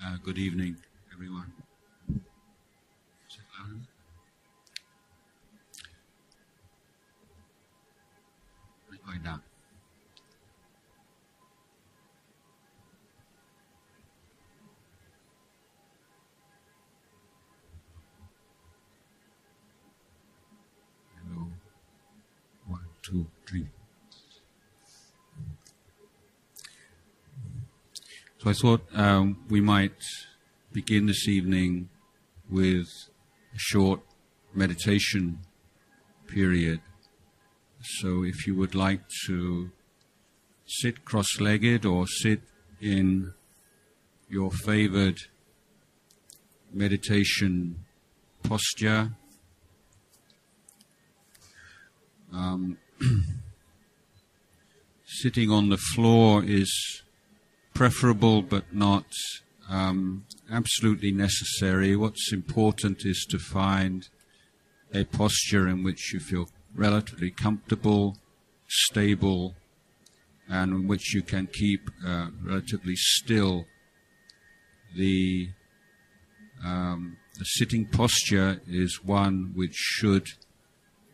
Uh, good evening, everyone. Two, three. So I thought um, we might begin this evening with a short meditation period. So if you would like to sit cross legged or sit in your favored meditation posture, um, sitting on the floor is preferable but not um, absolutely necessary. What's important is to find a posture in which you feel relatively comfortable, stable, and in which you can keep uh, relatively still. The, um, the sitting posture is one which should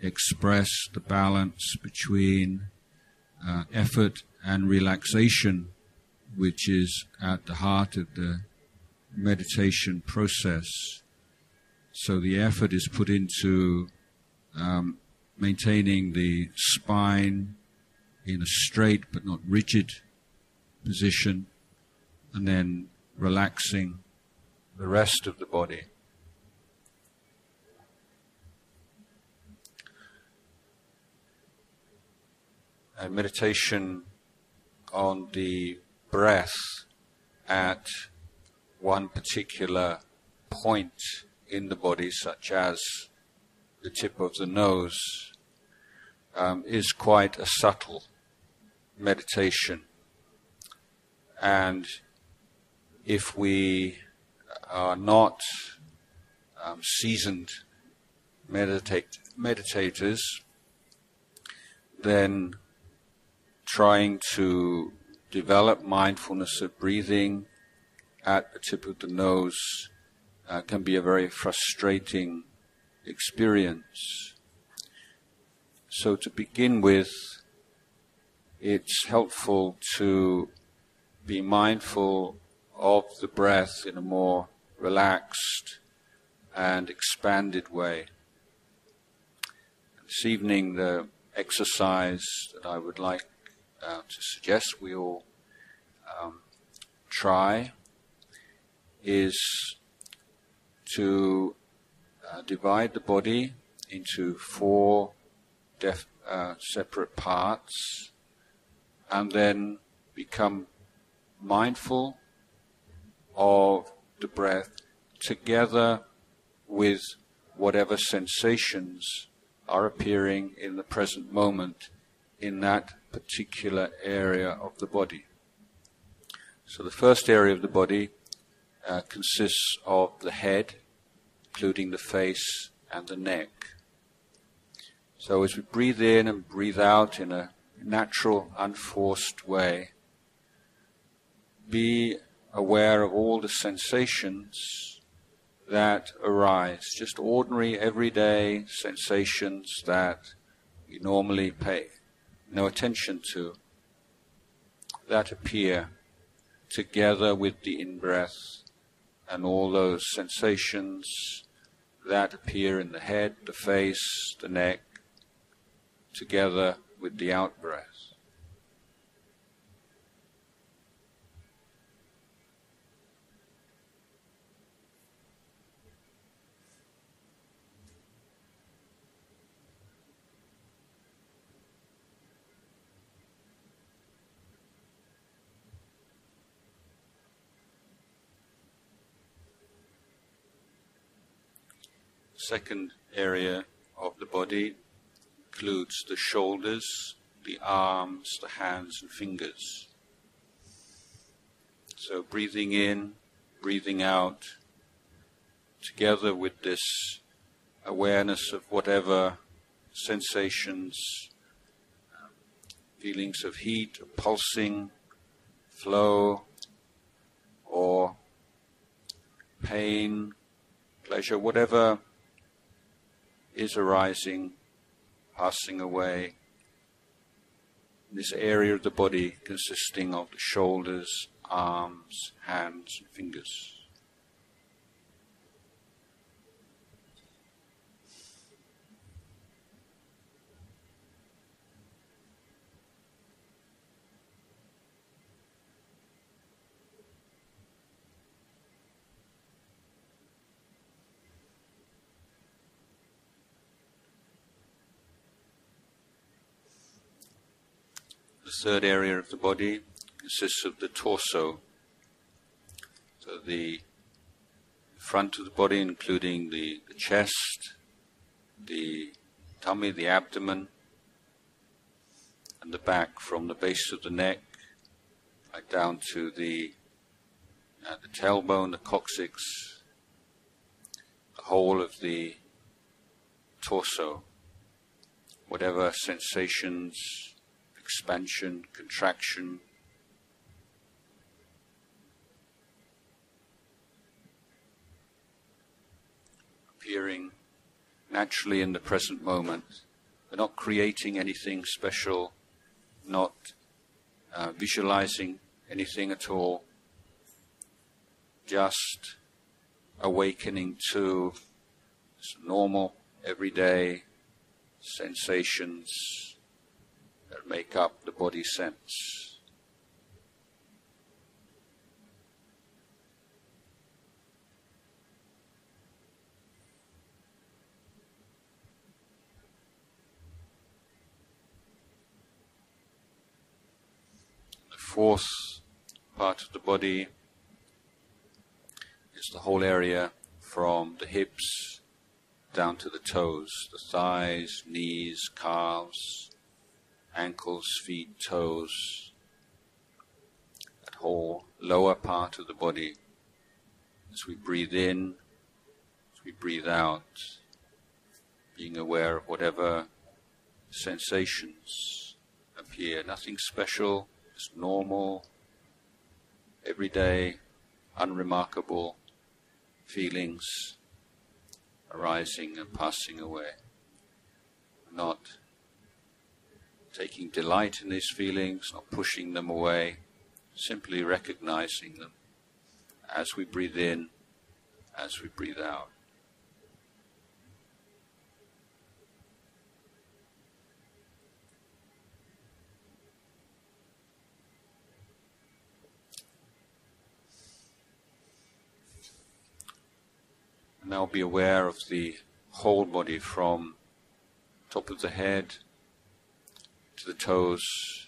express the balance between uh, effort and relaxation which is at the heart of the meditation process. So the effort is put into um, maintaining the spine in a straight but not rigid position, and then relaxing the rest of the body. And meditation on the breath at one particular point in the body, such as the tip of the nose, um, is quite a subtle meditation. And if we are not um, seasoned meditate, meditators, then trying to develop mindfulness of breathing at the tip of the nose uh, can be a very frustrating experience. So, to begin with, it's helpful to be mindful of the breath in a more relaxed and expanded way. This evening, the exercise that I would like to suggest we all um, try is to uh, divide the body into four def- uh, separate parts and then become mindful of the breath together with whatever sensations are appearing in the present moment in that particular area of the body. So the first area of the body uh, consists of the head, including the face and the neck. So as we breathe in and breathe out in a natural, unforced way, be aware of all the sensations that arise, just ordinary, everyday sensations that we normally pay no attention to, that appear together with the in breath and all those sensations that appear in the head, the face, the neck, together with the out breath. Second area of the body includes the shoulders, the arms, the hands, and fingers. So breathing in, breathing out, together with this awareness of whatever sensations, feelings of heat, pulsing, flow, or pain, pleasure, whatever is arising, passing away. This area of the body consisting of the shoulders, arms, hands, and fingers. Third area of the body consists of the torso. So the front of the body, including the, the chest, the tummy, the abdomen, and the back from the base of the neck right down to the uh, the tailbone, the coccyx, the whole of the torso, whatever sensations expansion, contraction. Appearing naturally in the present moment. We're not creating anything special, not uh, visualizing anything at all, just awakening to normal, everyday sensations that make up the body sense. The fourth part of the body is the whole area from the hips down to the toes, the thighs, knees, calves, ankles, feet, toes, that whole lower part of the body. As we breathe in, as we breathe out, being aware of whatever sensations appear. Nothing special, just normal, everyday, unremarkable feelings arising and passing away. Not taking delight in these feelings, not pushing them away, simply recognizing them as we breathe in, as we breathe out. now be aware of the whole body from top of the head to the toes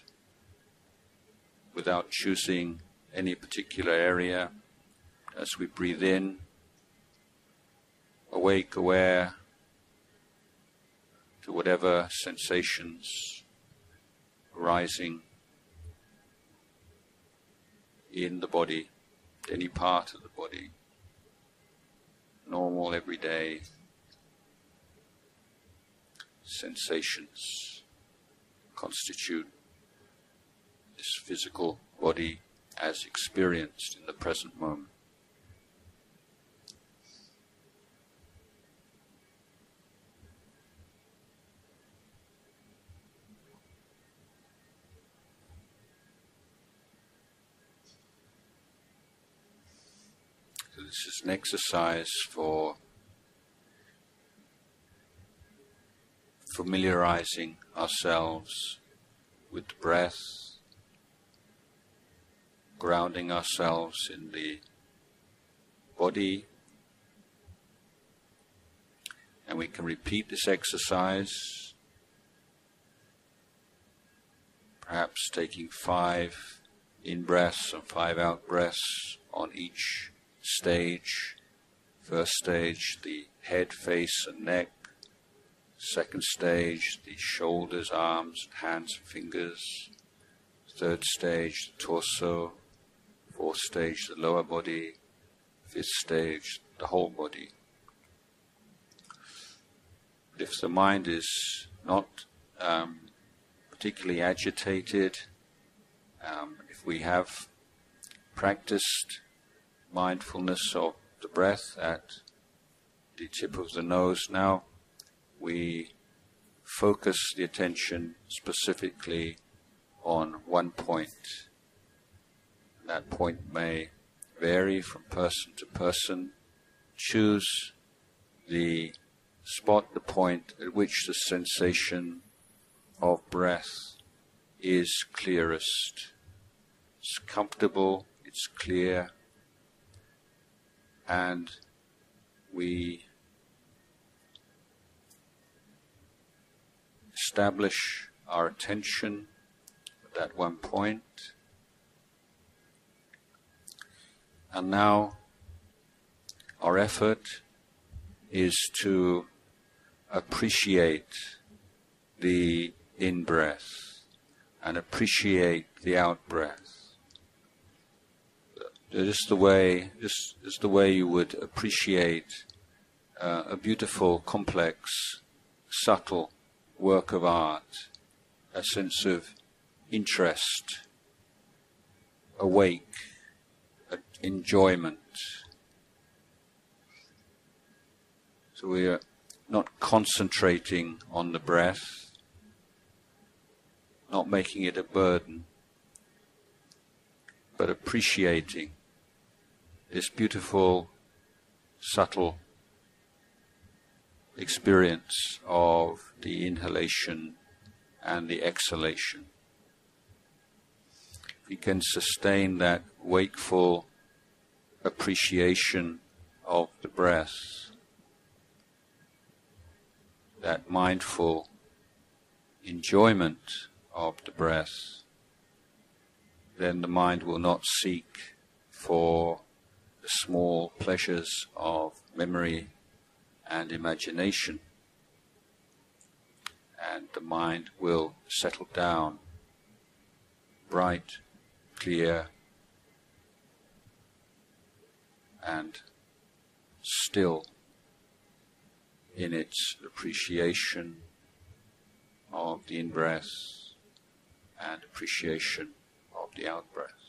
without choosing any particular area. As we breathe in, awake, aware to whatever sensations arising in the body, any part of the body, normal, everyday sensations constitute this physical body as experienced in the present moment. So this is an exercise for familiarizing ourselves with breath, grounding ourselves in the body. And we can repeat this exercise, perhaps taking five in breaths and five out breaths on each stage. First stage, the head, face, and neck. Second stage, the shoulders, arms, hands, fingers. Third stage, the torso. Fourth stage, the lower body. Fifth stage, the whole body. If the mind is not um, particularly agitated, um, if we have practiced mindfulness of the breath at the tip of the nose now, we focus the attention specifically on one point. That point may vary from person to person. Choose the spot, the point at which the sensation of breath is clearest. It's comfortable, it's clear, and we establish our attention at that one point. And now our effort is to appreciate the in breath and appreciate the out breath. Just the way, just, just the way you would appreciate uh, a beautiful, complex, subtle work of art, a sense of interest, awake, enjoyment. So we are not concentrating on the breath, not making it a burden, but appreciating this beautiful, subtle experience of the inhalation and the exhalation. If We can sustain that wakeful appreciation of the breath, that mindful enjoyment of the breath, then the mind will not seek for the small pleasures of memory and imagination. And the mind will settle down, bright, clear, and still in its appreciation of the in breath and appreciation of the out breath.